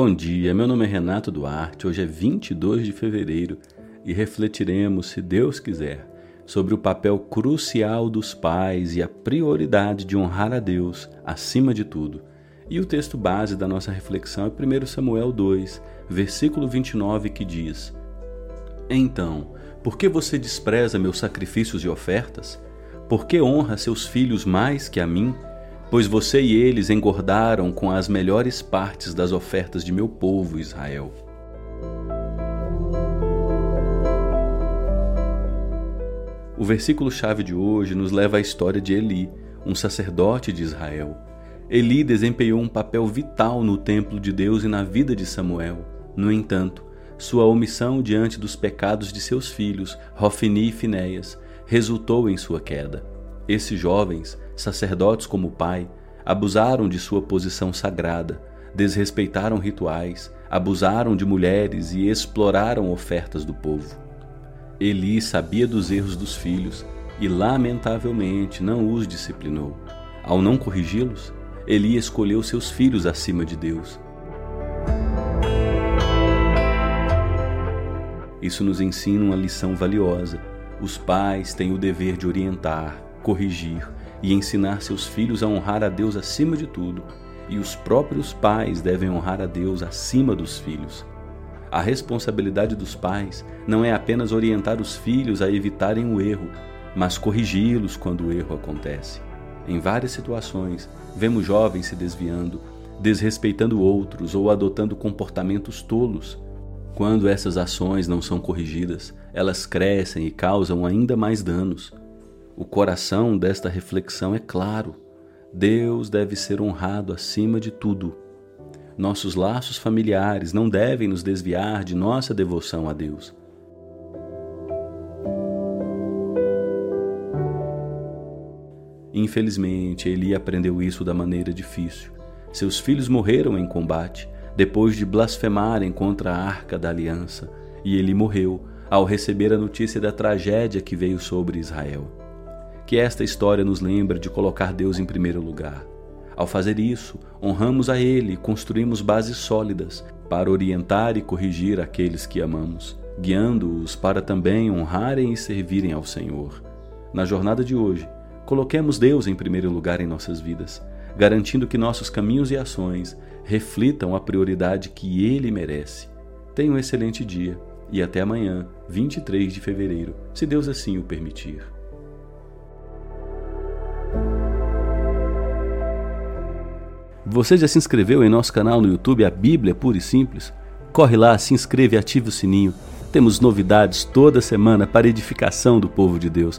Bom dia, meu nome é Renato Duarte. Hoje é 22 de fevereiro e refletiremos, se Deus quiser, sobre o papel crucial dos pais e a prioridade de honrar a Deus acima de tudo. E o texto base da nossa reflexão é 1 Samuel 2, versículo 29, que diz: Então, por que você despreza meus sacrifícios e ofertas? Por que honra seus filhos mais que a mim? Pois você e eles engordaram com as melhores partes das ofertas de meu povo Israel. O versículo-chave de hoje nos leva à história de Eli, um sacerdote de Israel. Eli desempenhou um papel vital no templo de Deus e na vida de Samuel. No entanto, sua omissão diante dos pecados de seus filhos, Rofini e Finéias, resultou em sua queda. Esses jovens, sacerdotes como o pai, abusaram de sua posição sagrada, desrespeitaram rituais, abusaram de mulheres e exploraram ofertas do povo. Eli sabia dos erros dos filhos e, lamentavelmente, não os disciplinou. Ao não corrigi-los, Eli escolheu seus filhos acima de Deus. Isso nos ensina uma lição valiosa os pais têm o dever de orientar, corrigir e ensinar seus filhos a honrar a Deus acima de tudo, e os próprios pais devem honrar a Deus acima dos filhos. A responsabilidade dos pais não é apenas orientar os filhos a evitarem o erro, mas corrigi-los quando o erro acontece. Em várias situações, vemos jovens se desviando, desrespeitando outros ou adotando comportamentos tolos quando essas ações não são corrigidas, elas crescem e causam ainda mais danos. O coração desta reflexão é claro: Deus deve ser honrado acima de tudo. Nossos laços familiares não devem nos desviar de nossa devoção a Deus. Infelizmente, Eli aprendeu isso da maneira difícil. Seus filhos morreram em combate depois de blasfemarem contra a arca da aliança, e ele morreu ao receber a notícia da tragédia que veio sobre Israel. Que esta história nos lembra de colocar Deus em primeiro lugar. Ao fazer isso, honramos a Ele e construímos bases sólidas para orientar e corrigir aqueles que amamos, guiando-os para também honrarem e servirem ao Senhor. Na jornada de hoje, coloquemos Deus em primeiro lugar em nossas vidas garantindo que nossos caminhos e ações reflitam a prioridade que ele merece. Tenha um excelente dia e até amanhã, 23 de fevereiro, se Deus assim o permitir. Você já se inscreveu em nosso canal no YouTube A Bíblia Pura e Simples? Corre lá, se inscreve e ative o sininho. Temos novidades toda semana para edificação do povo de Deus.